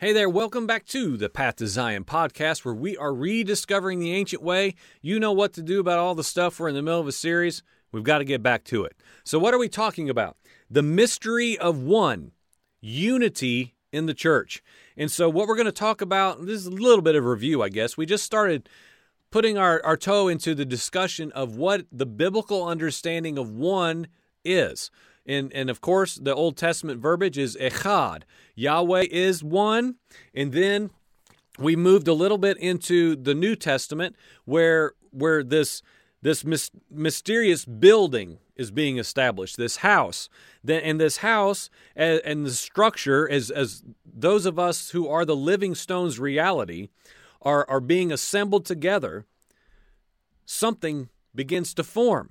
Hey there, welcome back to the Path to Zion podcast where we are rediscovering the ancient way. You know what to do about all the stuff. We're in the middle of a series. We've got to get back to it. So, what are we talking about? The mystery of one, unity in the church. And so, what we're going to talk about, this is a little bit of review, I guess. We just started putting our, our toe into the discussion of what the biblical understanding of one is. And, and of course, the Old Testament verbiage is echad. Yahweh is one. And then we moved a little bit into the New Testament where, where this, this mis- mysterious building is being established, this house. And this house and the structure, as, as those of us who are the living stones reality, are, are being assembled together, something begins to form.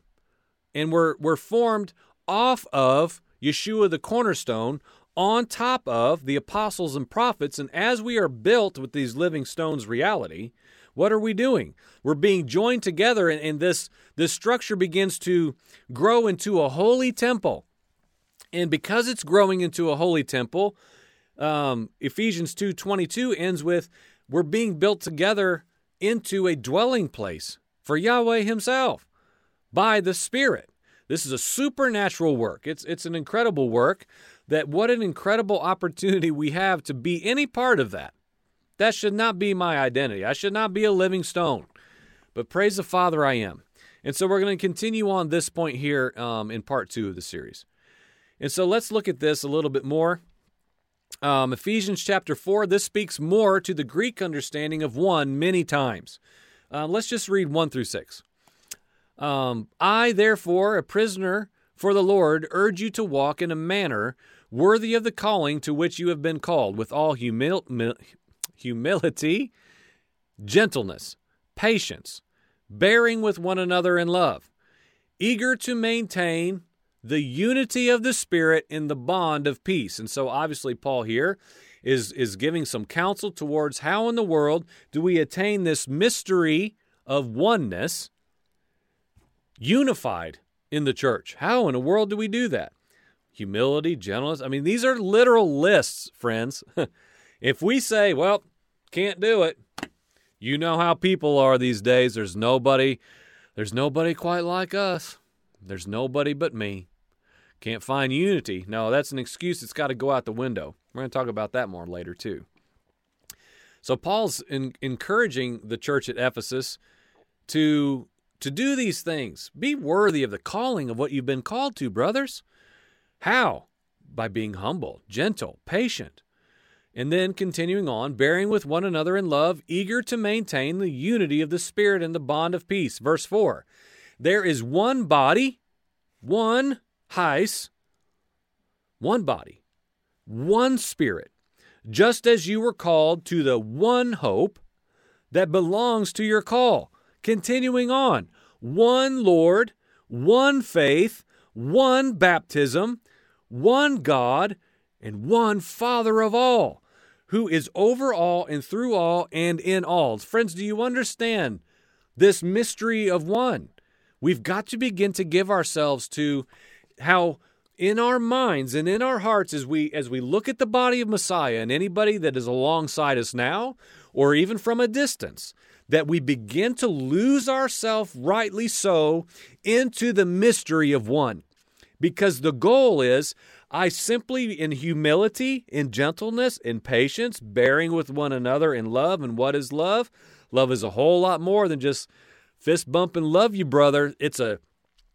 And we're, we're formed off of Yeshua the cornerstone, on top of the apostles and prophets. And as we are built with these living stones reality, what are we doing? We're being joined together, and, and this, this structure begins to grow into a holy temple. And because it's growing into a holy temple, um, Ephesians 2.22 ends with, we're being built together into a dwelling place for Yahweh himself by the Spirit. This is a supernatural work. It's it's an incredible work that what an incredible opportunity we have to be any part of that. That should not be my identity. I should not be a living stone. But praise the Father, I am. And so we're going to continue on this point here um, in part two of the series. And so let's look at this a little bit more. Um, Ephesians chapter 4, this speaks more to the Greek understanding of one many times. Uh, let's just read 1 through 6. Um, I, therefore, a prisoner for the Lord, urge you to walk in a manner worthy of the calling to which you have been called, with all humil- humility, gentleness, patience, bearing with one another in love, eager to maintain the unity of the Spirit in the bond of peace. And so, obviously, Paul here is, is giving some counsel towards how in the world do we attain this mystery of oneness unified in the church. How in the world do we do that? Humility, gentleness. I mean, these are literal lists, friends. if we say, well, can't do it, you know how people are these days. There's nobody, there's nobody quite like us. There's nobody but me. Can't find unity. No, that's an excuse that's got to go out the window. We're going to talk about that more later, too. So, Paul's in, encouraging the church at Ephesus to to do these things. Be worthy of the calling of what you've been called to, brothers. How? By being humble, gentle, patient. And then continuing on, bearing with one another in love, eager to maintain the unity of the Spirit and the bond of peace. Verse 4 There is one body, one heis, one body, one Spirit, just as you were called to the one hope that belongs to your call. Continuing on, one Lord, one faith, one baptism, one God, and one Father of all, who is over all and through all and in all. Friends, do you understand this mystery of one? We've got to begin to give ourselves to how in our minds and in our hearts as we as we look at the body of Messiah and anybody that is alongside us now or even from a distance that we begin to lose ourselves, rightly so, into the mystery of one. Because the goal is I simply, in humility, in gentleness, in patience, bearing with one another in love. And what is love? Love is a whole lot more than just fist bump and love you, brother. It's a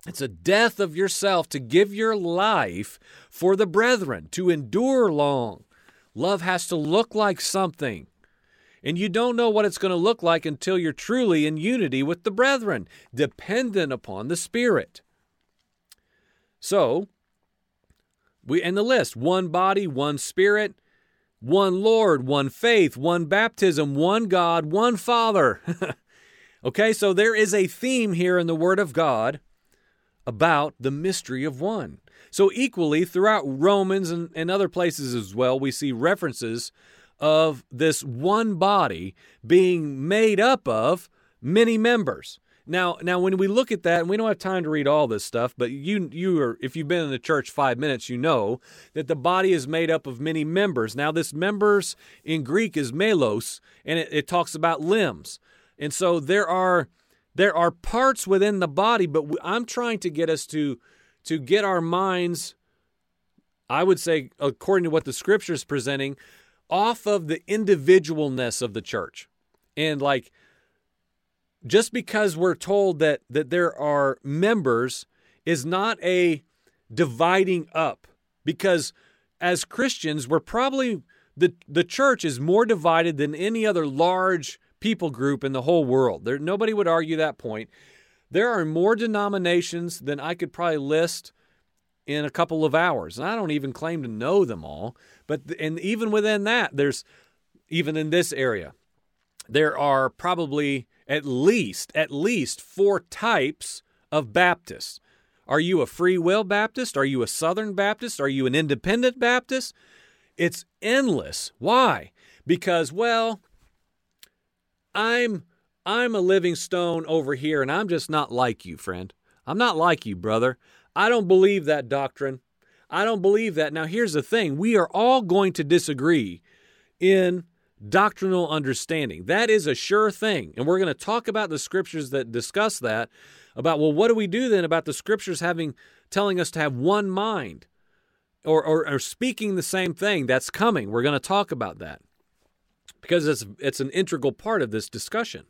it's a death of yourself to give your life for the brethren, to endure long. Love has to look like something. And you don't know what it's going to look like until you're truly in unity with the brethren, dependent upon the Spirit. So, we in the list one body, one Spirit, one Lord, one faith, one baptism, one God, one Father. okay, so there is a theme here in the Word of God about the mystery of one. So, equally, throughout Romans and, and other places as well, we see references of this one body being made up of many members. Now, now when we look at that, and we don't have time to read all this stuff, but you you are if you've been in the church 5 minutes, you know that the body is made up of many members. Now, this members in Greek is melos, and it, it talks about limbs. And so there are there are parts within the body, but I'm trying to get us to to get our minds I would say according to what the scripture is presenting off of the individualness of the church. And like just because we're told that that there are members is not a dividing up because as Christians we're probably the the church is more divided than any other large people group in the whole world. There nobody would argue that point. There are more denominations than I could probably list in a couple of hours. And I don't even claim to know them all, but and even within that there's even in this area there are probably at least at least four types of Baptists. Are you a free will Baptist? Are you a Southern Baptist? Are you an independent Baptist? It's endless. Why? Because well, I'm I'm a living stone over here and I'm just not like you, friend. I'm not like you, brother. I don't believe that doctrine. I don't believe that. Now here's the thing, we are all going to disagree in doctrinal understanding. That is a sure thing. And we're going to talk about the scriptures that discuss that about well what do we do then about the scriptures having telling us to have one mind or or, or speaking the same thing that's coming. We're going to talk about that. Because it's it's an integral part of this discussion.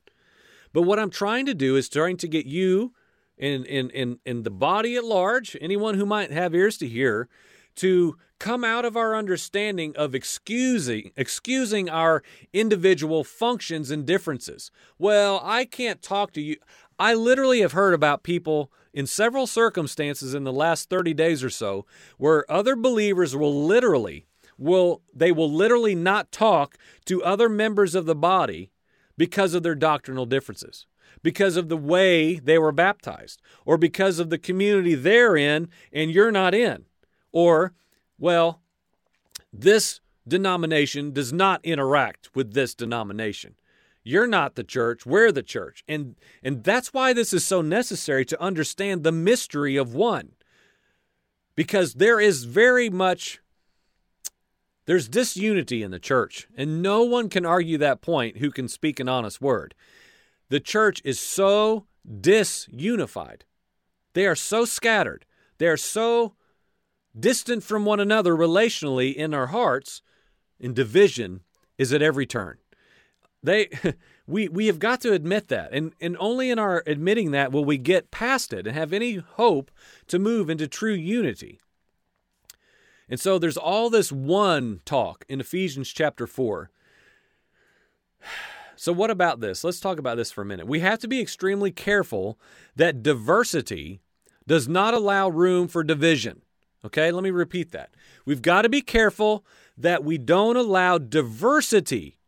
But what I'm trying to do is trying to get you in in in in the body at large, anyone who might have ears to hear, to come out of our understanding of excusing excusing our individual functions and differences. Well, I can't talk to you. I literally have heard about people in several circumstances in the last 30 days or so where other believers will literally will they will literally not talk to other members of the body because of their doctrinal differences because of the way they were baptized or because of the community they're in and you're not in or well, this denomination does not interact with this denomination. You're not the church, we're the church. And and that's why this is so necessary to understand the mystery of one. Because there is very much there's disunity in the church, and no one can argue that point who can speak an honest word. The church is so disunified. They are so scattered. They are so distant from one another relationally in our hearts, and division is at every turn. They we we have got to admit that. And and only in our admitting that will we get past it and have any hope to move into true unity. And so there's all this one talk in Ephesians chapter 4. So, what about this? Let's talk about this for a minute. We have to be extremely careful that diversity does not allow room for division. Okay, let me repeat that. We've got to be careful that we don't allow diversity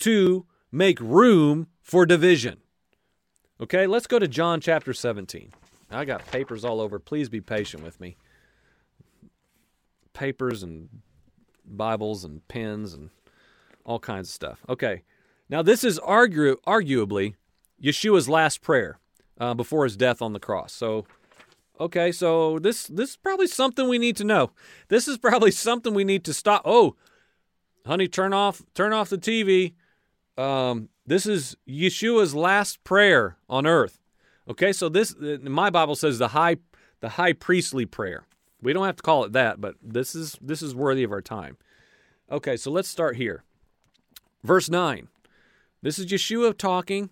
to make room for division. Okay, let's go to John chapter 17. I got papers all over. Please be patient with me. Papers and Bibles and pens and all kinds of stuff. Okay, now this is argu- arguably Yeshua's last prayer uh, before his death on the cross. So Okay, so this this is probably something we need to know. This is probably something we need to stop. Oh, honey, turn off turn off the TV. Um, this is Yeshua's last prayer on earth. Okay, so this my Bible says the high the high priestly prayer. We don't have to call it that, but this is this is worthy of our time. Okay, so let's start here. Verse 9. This is Yeshua talking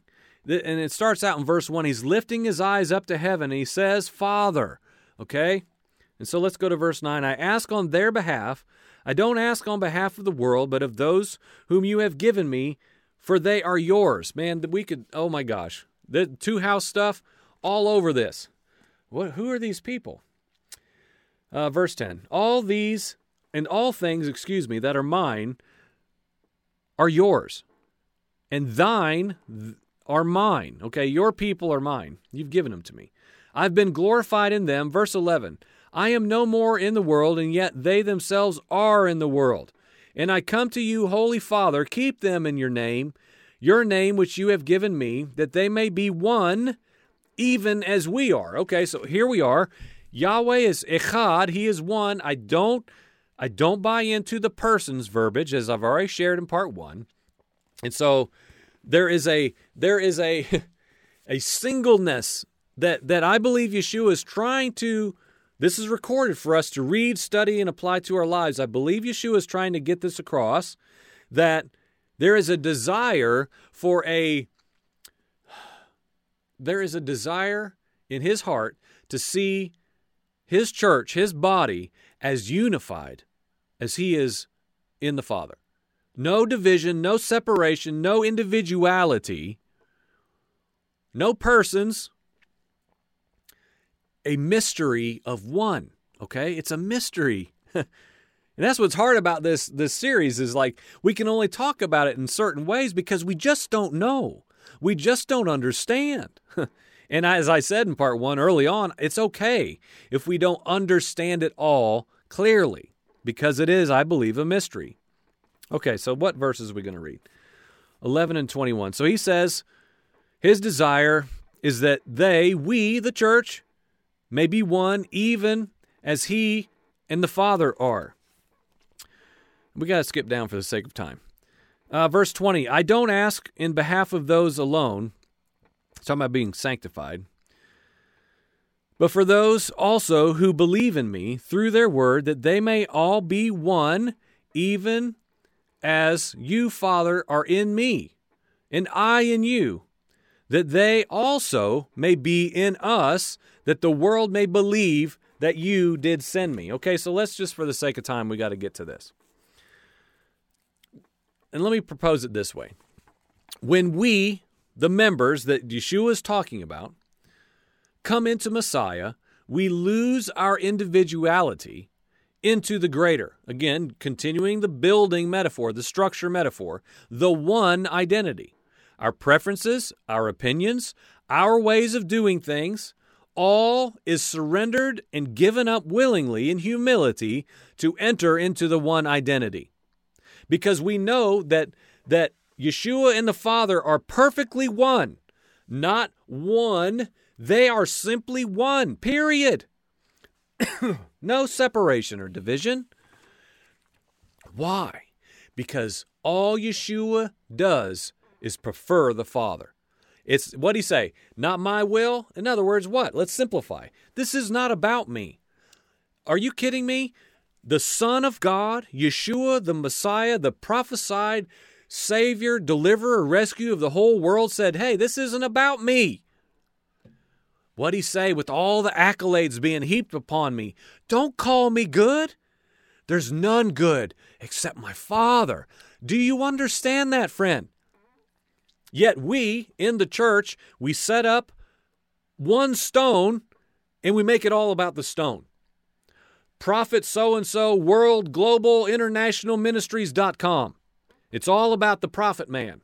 and it starts out in verse 1. He's lifting his eyes up to heaven and he says, Father. Okay? And so let's go to verse 9. I ask on their behalf. I don't ask on behalf of the world, but of those whom you have given me, for they are yours. Man, we could, oh my gosh. The two house stuff all over this. What, who are these people? Uh, verse 10 All these and all things, excuse me, that are mine are yours, and thine are mine. Okay, your people are mine. You've given them to me. I've been glorified in them. Verse 11 I am no more in the world, and yet they themselves are in the world. And I come to you, Holy Father, keep them in your name, your name which you have given me, that they may be one, even as we are. Okay, so here we are. Yahweh is echad, he is one. I don't I don't buy into the person's verbiage as I've already shared in part 1. And so there is a there is a a singleness that that I believe Yeshua is trying to this is recorded for us to read, study and apply to our lives. I believe Yeshua is trying to get this across that there is a desire for a there is a desire in his heart to see his church, his body, as unified as he is in the Father. No division, no separation, no individuality, no persons, a mystery of one. Okay? It's a mystery. and that's what's hard about this this series is like we can only talk about it in certain ways because we just don't know. We just don't understand. and as I said in part 1 early on, it's okay if we don't understand it all clearly because it is I believe a mystery. Okay, so what verses are we going to read? 11 and 21. So he says, His desire is that they, we, the church, may be one even as He and the Father are. We got to skip down for the sake of time. Uh, verse 20 I don't ask in behalf of those alone, it's talking about being sanctified, but for those also who believe in me through their word, that they may all be one, even as you, Father, are in me, and I in you, that they also may be in us, that the world may believe that you did send me. Okay, so let's just, for the sake of time, we got to get to this. And let me propose it this way when we, the members that Yeshua is talking about, come into Messiah, we lose our individuality into the greater. Again, continuing the building metaphor, the structure metaphor, the one identity. Our preferences, our opinions, our ways of doing things, all is surrendered and given up willingly in humility to enter into the one identity. Because we know that that Yeshua and the Father are perfectly one, not one, they are simply one. Period. no separation or division. Why? Because all Yeshua does is prefer the Father. It's what he say? Not my will. In other words, what? Let's simplify. This is not about me. Are you kidding me? The Son of God, Yeshua, the Messiah, the prophesied Savior, deliverer, rescue of the whole world said, Hey, this isn't about me. What'd he say with all the accolades being heaped upon me? Don't call me good. There's none good except my Father. Do you understand that, friend? Yet we, in the church, we set up one stone and we make it all about the stone. Prophet so and so, world, global, international ministries.com. It's all about the prophet man.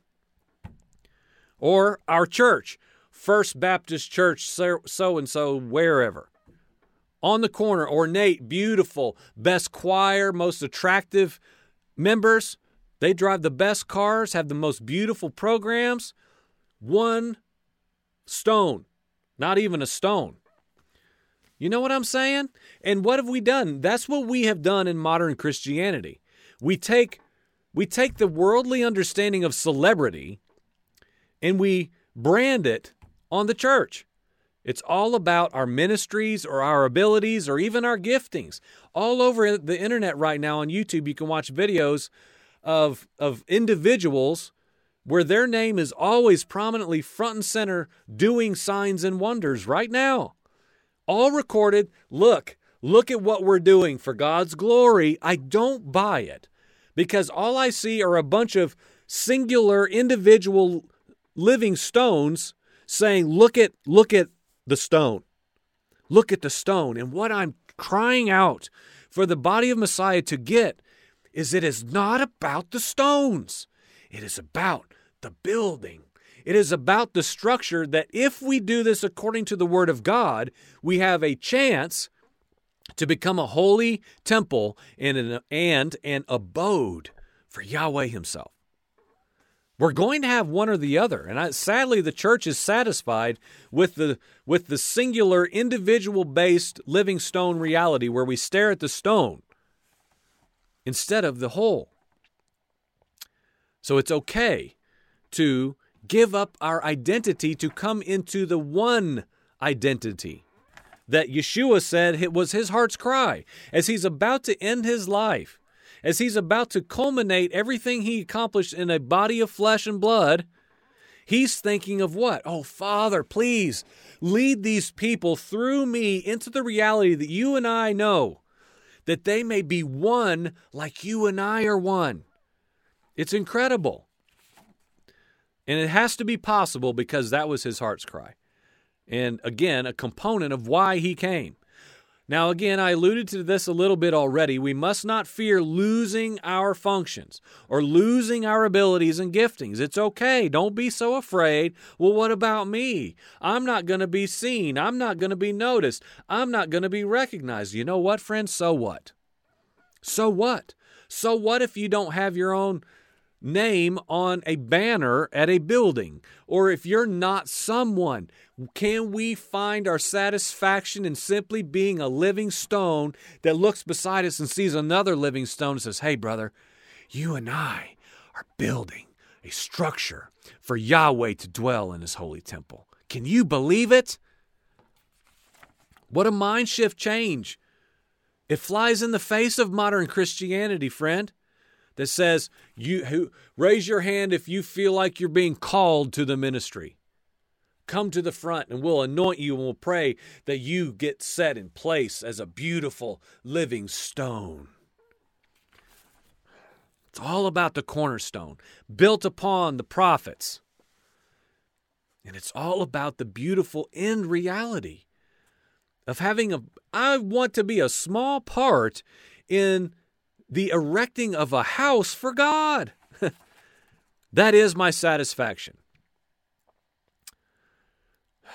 Or our church. First Baptist Church, so and so, wherever. On the corner, ornate, beautiful, best choir, most attractive members. They drive the best cars, have the most beautiful programs. One stone, not even a stone. You know what I'm saying? And what have we done? That's what we have done in modern Christianity. We take we take the worldly understanding of celebrity and we brand it on the church. It's all about our ministries or our abilities or even our giftings. All over the internet right now on YouTube, you can watch videos of, of individuals where their name is always prominently front and center doing signs and wonders right now. All recorded. Look, look at what we're doing for God's glory. I don't buy it because all I see are a bunch of singular individual living stones saying, Look at, look at the stone. Look at the stone. And what I'm crying out for the body of Messiah to get is it is not about the stones. It is about the building. It is about the structure that if we do this according to the Word of God, we have a chance to become a holy temple and an, and an abode for Yahweh Himself. We're going to have one or the other. And I, sadly, the church is satisfied with the, with the singular, individual based living stone reality where we stare at the stone instead of the whole. So it's okay to give up our identity to come into the one identity that Yeshua said it was his heart's cry as he's about to end his life, as he's about to culminate everything he accomplished in a body of flesh and blood. He's thinking of what? Oh, Father, please lead these people through me into the reality that you and I know, that they may be one like you and I are one. It's incredible. And it has to be possible because that was his heart's cry. And again, a component of why he came. Now, again, I alluded to this a little bit already. We must not fear losing our functions or losing our abilities and giftings. It's okay. Don't be so afraid. Well, what about me? I'm not going to be seen. I'm not going to be noticed. I'm not going to be recognized. You know what, friends? So what? So what? So what if you don't have your own name on a banner at a building? Or if you're not someone, can we find our satisfaction in simply being a living stone that looks beside us and sees another living stone and says, Hey, brother, you and I are building a structure for Yahweh to dwell in his holy temple? Can you believe it? What a mind shift change. It flies in the face of modern Christianity, friend that says you who raise your hand if you feel like you're being called to the ministry. Come to the front and we'll anoint you and we'll pray that you get set in place as a beautiful living stone. It's all about the cornerstone built upon the prophets. And it's all about the beautiful end reality of having a I want to be a small part in the erecting of a house for God. that is my satisfaction.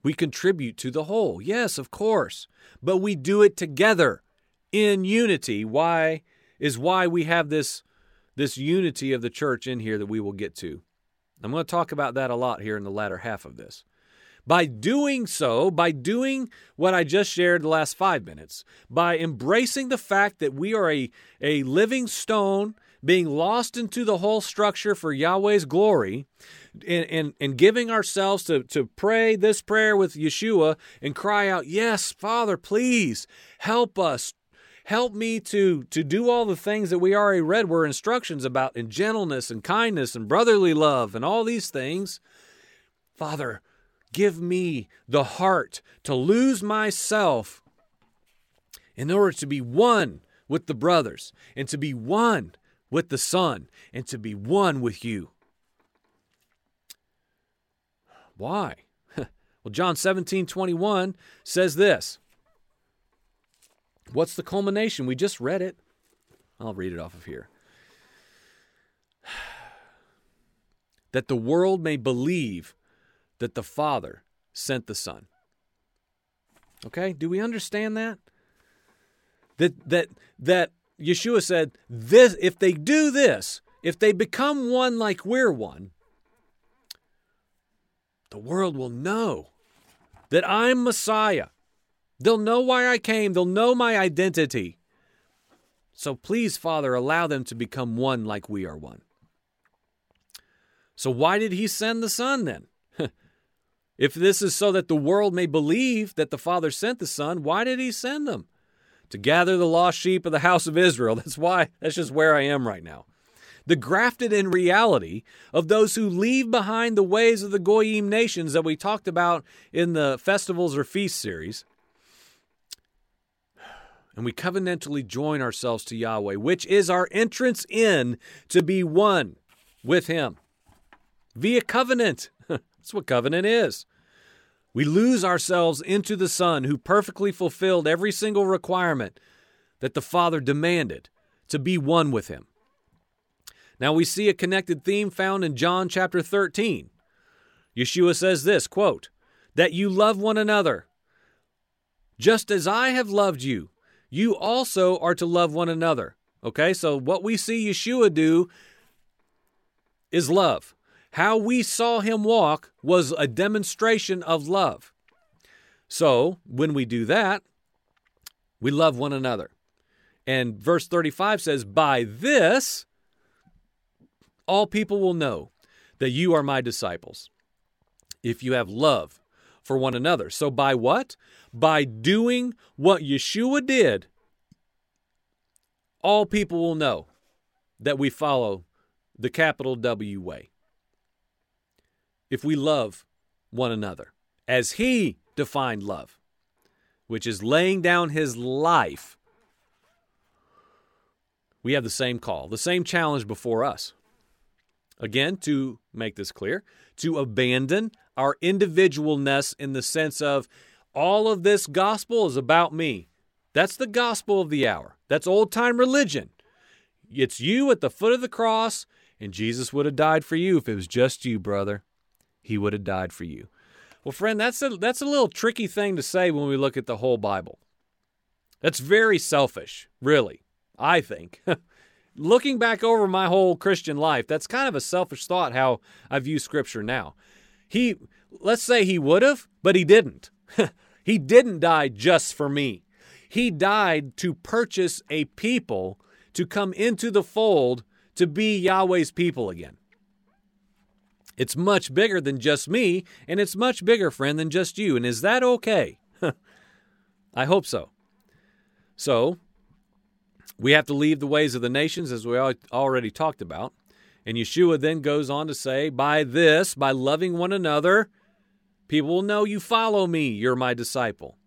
We contribute to the whole. Yes, of course. But we do it together in unity. Why is why we have this this unity of the church in here that we will get to. I'm going to talk about that a lot here in the latter half of this. By doing so, by doing what I just shared the last five minutes, by embracing the fact that we are a, a living stone being lost into the whole structure for Yahweh's glory, and, and, and giving ourselves to, to pray this prayer with Yeshua and cry out, Yes, Father, please help us. Help me to, to do all the things that we already read were instructions about in gentleness and kindness and brotherly love and all these things. Father, Give me the heart to lose myself in order to be one with the brothers and to be one with the Son and to be one with you. Why? well, John 17 21 says this. What's the culmination? We just read it. I'll read it off of here. That the world may believe that the Father sent the Son. Okay? Do we understand that? That that that Yeshua said, this if they do this, if they become one like we're one, the world will know that I'm Messiah. They'll know why I came, they'll know my identity. So please, Father, allow them to become one like we are one. So, why did he send the Son then? If this is so that the world may believe that the Father sent the Son, why did he send them? To gather the lost sheep of the house of Israel. That's why, that's just where I am right now. The grafted in reality of those who leave behind the ways of the Goyim nations that we talked about in the festivals or feast series. And we covenantally join ourselves to Yahweh, which is our entrance in to be one with Him via covenant. That's what covenant is. We lose ourselves into the Son who perfectly fulfilled every single requirement that the Father demanded to be one with Him. Now we see a connected theme found in John chapter 13. Yeshua says this quote, that you love one another. Just as I have loved you, you also are to love one another. Okay, so what we see Yeshua do is love. How we saw him walk was a demonstration of love. So, when we do that, we love one another. And verse 35 says, By this, all people will know that you are my disciples, if you have love for one another. So, by what? By doing what Yeshua did, all people will know that we follow the capital W way. If we love one another as He defined love, which is laying down His life, we have the same call, the same challenge before us. Again, to make this clear, to abandon our individualness in the sense of all of this gospel is about me. That's the gospel of the hour. That's old time religion. It's you at the foot of the cross, and Jesus would have died for you if it was just you, brother. He would have died for you. Well, friend, that's a that's a little tricky thing to say when we look at the whole Bible. That's very selfish, really. I think. looking back over my whole Christian life, that's kind of a selfish thought how I view Scripture now. He, let's say he would have, but he didn't. he didn't die just for me. He died to purchase a people to come into the fold to be Yahweh's people again. It's much bigger than just me, and it's much bigger, friend, than just you. And is that okay? I hope so. So, we have to leave the ways of the nations, as we already talked about. And Yeshua then goes on to say, By this, by loving one another, people will know you follow me, you're my disciple.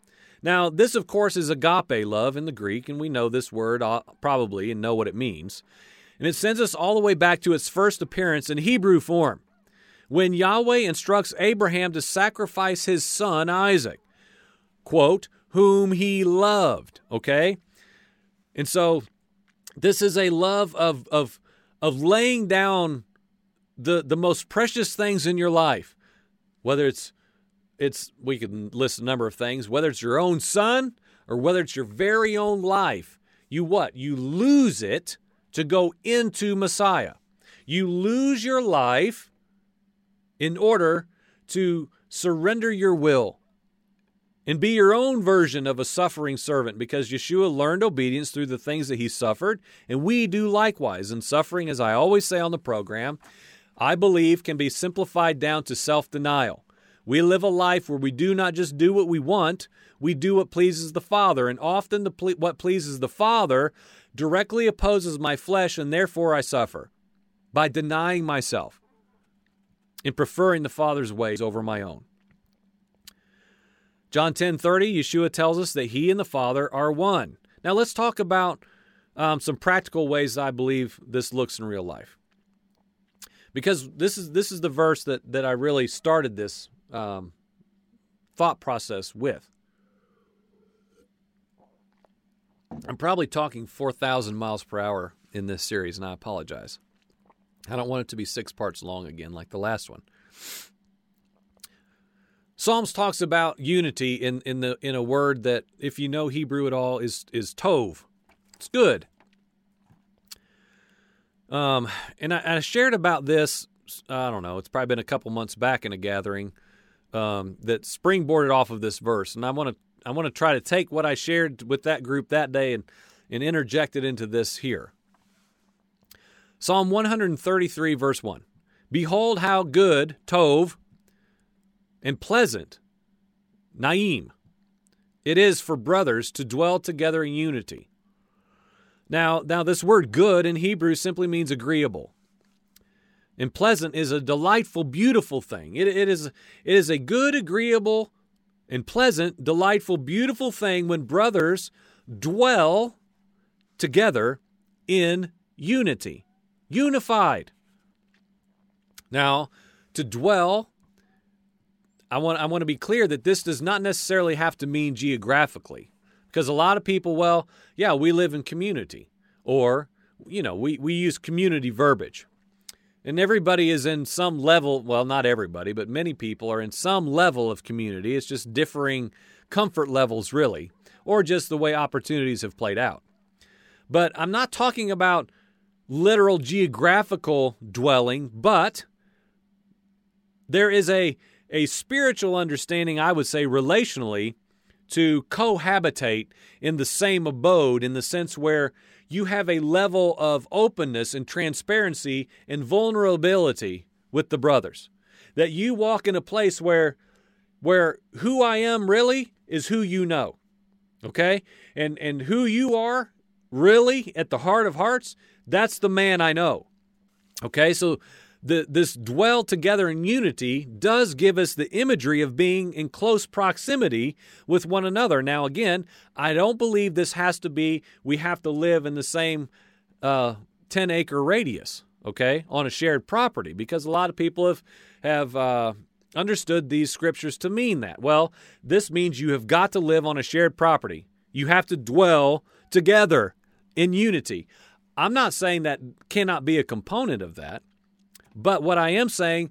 Now, this, of course, is agape love in the Greek, and we know this word uh, probably and know what it means. And it sends us all the way back to its first appearance in Hebrew form, when Yahweh instructs Abraham to sacrifice his son Isaac, quote, whom he loved, okay? And so this is a love of of of laying down the the most precious things in your life. Whether it's it's we can list a number of things, whether it's your own son or whether it's your very own life. You what? You lose it to go into Messiah. You lose your life in order to surrender your will and be your own version of a suffering servant because Yeshua learned obedience through the things that he suffered, and we do likewise. And suffering, as I always say on the program, I believe can be simplified down to self denial. We live a life where we do not just do what we want, we do what pleases the Father. And often the ple- what pleases the Father directly opposes my flesh, and therefore I suffer by denying myself and preferring the Father's ways over my own. John 10 30, Yeshua tells us that he and the Father are one. Now let's talk about um, some practical ways I believe this looks in real life. Because this is this is the verse that that I really started this um, thought process with. I'm probably talking 4,000 miles per hour in this series, and I apologize. I don't want it to be six parts long again, like the last one. Psalms talks about unity in, in the in a word that, if you know Hebrew at all, is is tov. It's good. Um, and I, I shared about this. I don't know. It's probably been a couple months back in a gathering um, that springboarded off of this verse, and I want to I want to try to take what I shared with that group that day and and interject it into this here. Psalm 133, verse 1. Behold how good, Tov, and pleasant, Naim, it is for brothers to dwell together in unity. Now, now this word good in Hebrew simply means agreeable. And pleasant is a delightful, beautiful thing. It, it, is, it is a good, agreeable, and pleasant, delightful, beautiful thing when brothers dwell together in unity, unified. Now, to dwell I want I want to be clear that this does not necessarily have to mean geographically. Because a lot of people, well, yeah, we live in community. Or, you know, we, we use community verbiage. And everybody is in some level, well, not everybody, but many people are in some level of community. It's just differing comfort levels, really, or just the way opportunities have played out. But I'm not talking about literal geographical dwelling, but there is a, a spiritual understanding, I would say, relationally, to cohabitate in the same abode in the sense where you have a level of openness and transparency and vulnerability with the brothers. That you walk in a place where where who I am really is who you know. Okay? And and who you are really at the heart of hearts, that's the man I know. Okay? So the, this dwell together in unity does give us the imagery of being in close proximity with one another. Now, again, I don't believe this has to be we have to live in the same uh, 10 acre radius, okay, on a shared property, because a lot of people have, have uh, understood these scriptures to mean that. Well, this means you have got to live on a shared property, you have to dwell together in unity. I'm not saying that cannot be a component of that. But what I am saying,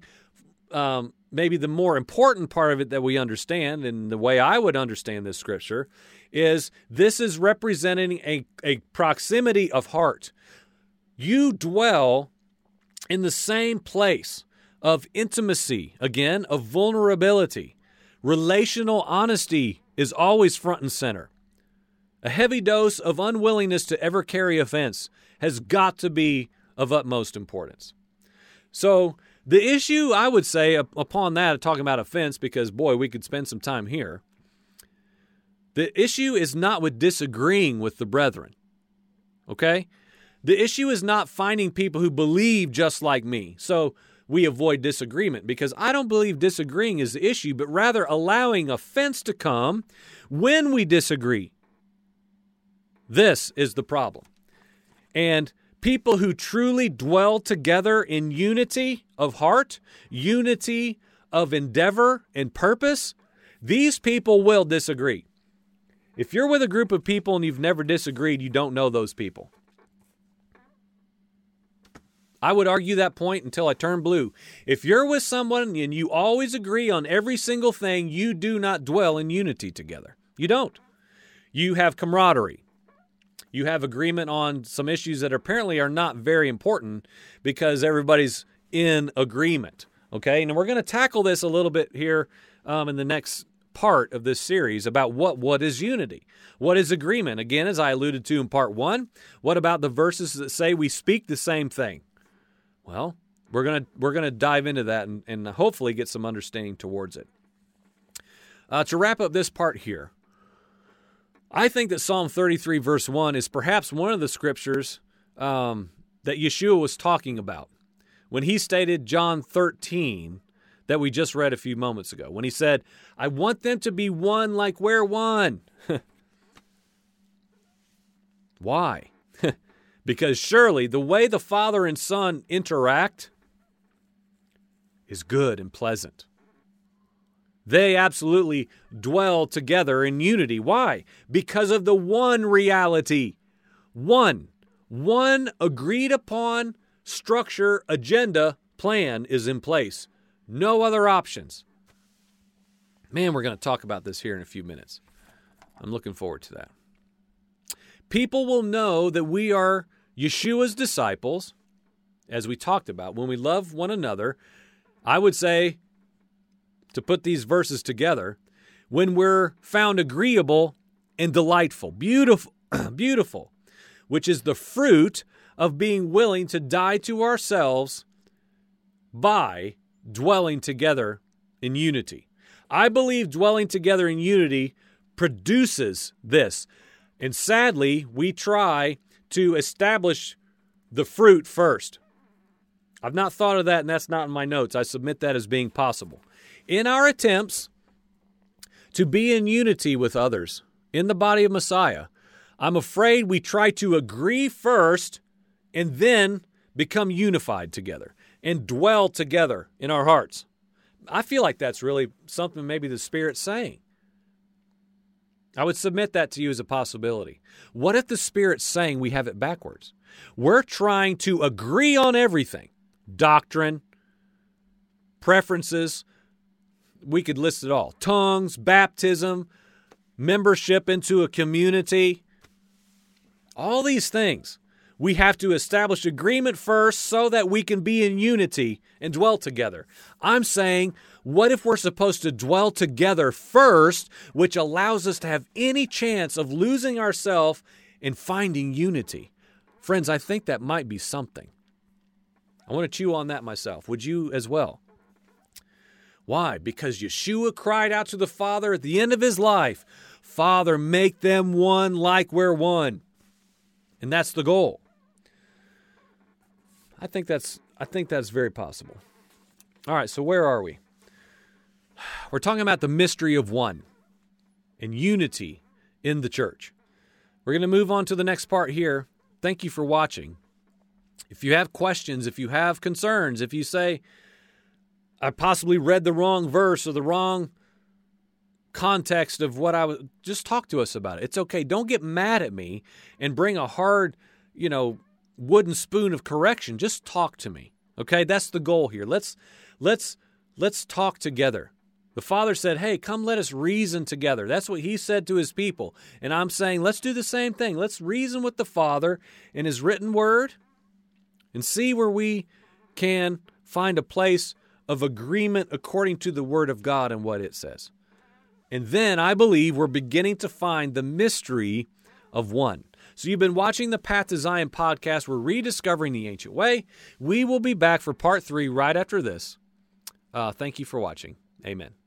um, maybe the more important part of it that we understand, and the way I would understand this scripture, is this is representing a, a proximity of heart. You dwell in the same place of intimacy, again, of vulnerability. Relational honesty is always front and center. A heavy dose of unwillingness to ever carry offense has got to be of utmost importance. So the issue, I would say, upon that, talking about offense, because boy, we could spend some time here. The issue is not with disagreeing with the brethren. Okay? The issue is not finding people who believe just like me. So we avoid disagreement because I don't believe disagreeing is the issue, but rather allowing offense to come when we disagree. This is the problem. And people who truly dwell together in unity of heart, unity of endeavor and purpose, these people will disagree. If you're with a group of people and you've never disagreed, you don't know those people. I would argue that point until I turn blue. If you're with someone and you always agree on every single thing, you do not dwell in unity together. You don't. You have camaraderie you have agreement on some issues that apparently are not very important because everybody's in agreement. Okay, and we're going to tackle this a little bit here um, in the next part of this series about what what is unity? What is agreement? Again as i alluded to in part one what about the verses that say we speak the same thing? Well we're gonna we're gonna dive into that and, and hopefully get some understanding towards it. Uh, to wrap up this part here I think that Psalm 33, verse 1, is perhaps one of the scriptures um, that Yeshua was talking about when he stated John 13 that we just read a few moments ago, when he said, I want them to be one like we're one. Why? because surely the way the Father and Son interact is good and pleasant. They absolutely dwell together in unity. Why? Because of the one reality. One. One agreed upon structure, agenda, plan is in place. No other options. Man, we're going to talk about this here in a few minutes. I'm looking forward to that. People will know that we are Yeshua's disciples, as we talked about. When we love one another, I would say to put these verses together when we're found agreeable and delightful, beautiful, beautiful, which is the fruit of being willing to die to ourselves by dwelling together in unity. I believe dwelling together in unity produces this. And sadly, we try to establish the fruit first. I've not thought of that, and that's not in my notes. I submit that as being possible in our attempts to be in unity with others in the body of Messiah, I'm afraid we try to agree first and then become unified together and dwell together in our hearts. I feel like that's really something maybe the Spirit's saying. I would submit that to you as a possibility. What if the Spirit's saying we have it backwards? We're trying to agree on everything doctrine, preferences, we could list it all tongues, baptism, membership into a community, all these things. we have to establish agreement first so that we can be in unity and dwell together. I'm saying, what if we're supposed to dwell together first, which allows us to have any chance of losing ourselves and finding unity? Friends, I think that might be something. I want to chew on that myself. Would you as well? Why? Because Yeshua cried out to the Father at the end of his life Father, make them one like we're one. And that's the goal. I think that's I think that's very possible. All right, so where are we? We're talking about the mystery of one and unity in the church. We're going to move on to the next part here. Thank you for watching. If you have questions, if you have concerns, if you say, I possibly read the wrong verse or the wrong context of what I was, just talk to us about it. It's okay. Don't get mad at me and bring a hard, you know, wooden spoon of correction. Just talk to me. Okay? That's the goal here. Let's let's let's talk together. The father said, "Hey, come let us reason together." That's what he said to his people. And I'm saying, let's do the same thing. Let's reason with the father in his written word and see where we can find a place of agreement according to the word of God and what it says. And then I believe we're beginning to find the mystery of one. So you've been watching the Path to Zion podcast. We're rediscovering the ancient way. We will be back for part three right after this. Uh, thank you for watching. Amen.